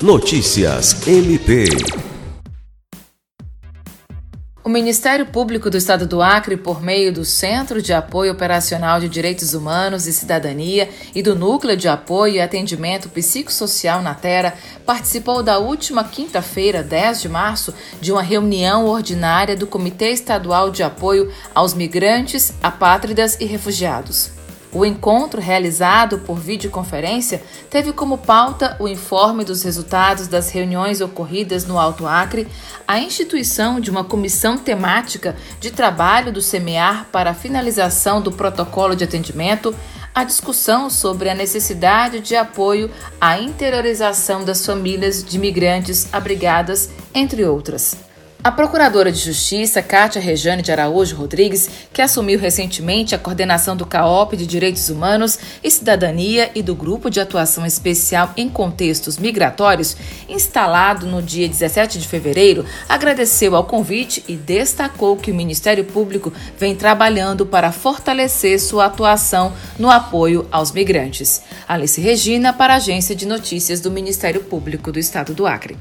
Notícias MP. O Ministério Público do Estado do Acre, por meio do Centro de Apoio Operacional de Direitos Humanos e Cidadania e do Núcleo de Apoio e Atendimento Psicossocial na Terra, participou da última quinta-feira, 10 de março, de uma reunião ordinária do Comitê Estadual de Apoio aos Migrantes, Apátridas e Refugiados. O encontro, realizado por videoconferência, teve como pauta o informe dos resultados das reuniões ocorridas no Alto Acre, a instituição de uma comissão temática de trabalho do SEMEAR para a finalização do protocolo de atendimento, a discussão sobre a necessidade de apoio à interiorização das famílias de migrantes abrigadas, entre outras. A Procuradora de Justiça, Cátia Rejane de Araújo Rodrigues, que assumiu recentemente a coordenação do CAOP de Direitos Humanos e Cidadania e do Grupo de Atuação Especial em Contextos Migratórios, instalado no dia 17 de fevereiro, agradeceu ao convite e destacou que o Ministério Público vem trabalhando para fortalecer sua atuação no apoio aos migrantes. Alice Regina, para a Agência de Notícias do Ministério Público do Estado do Acre.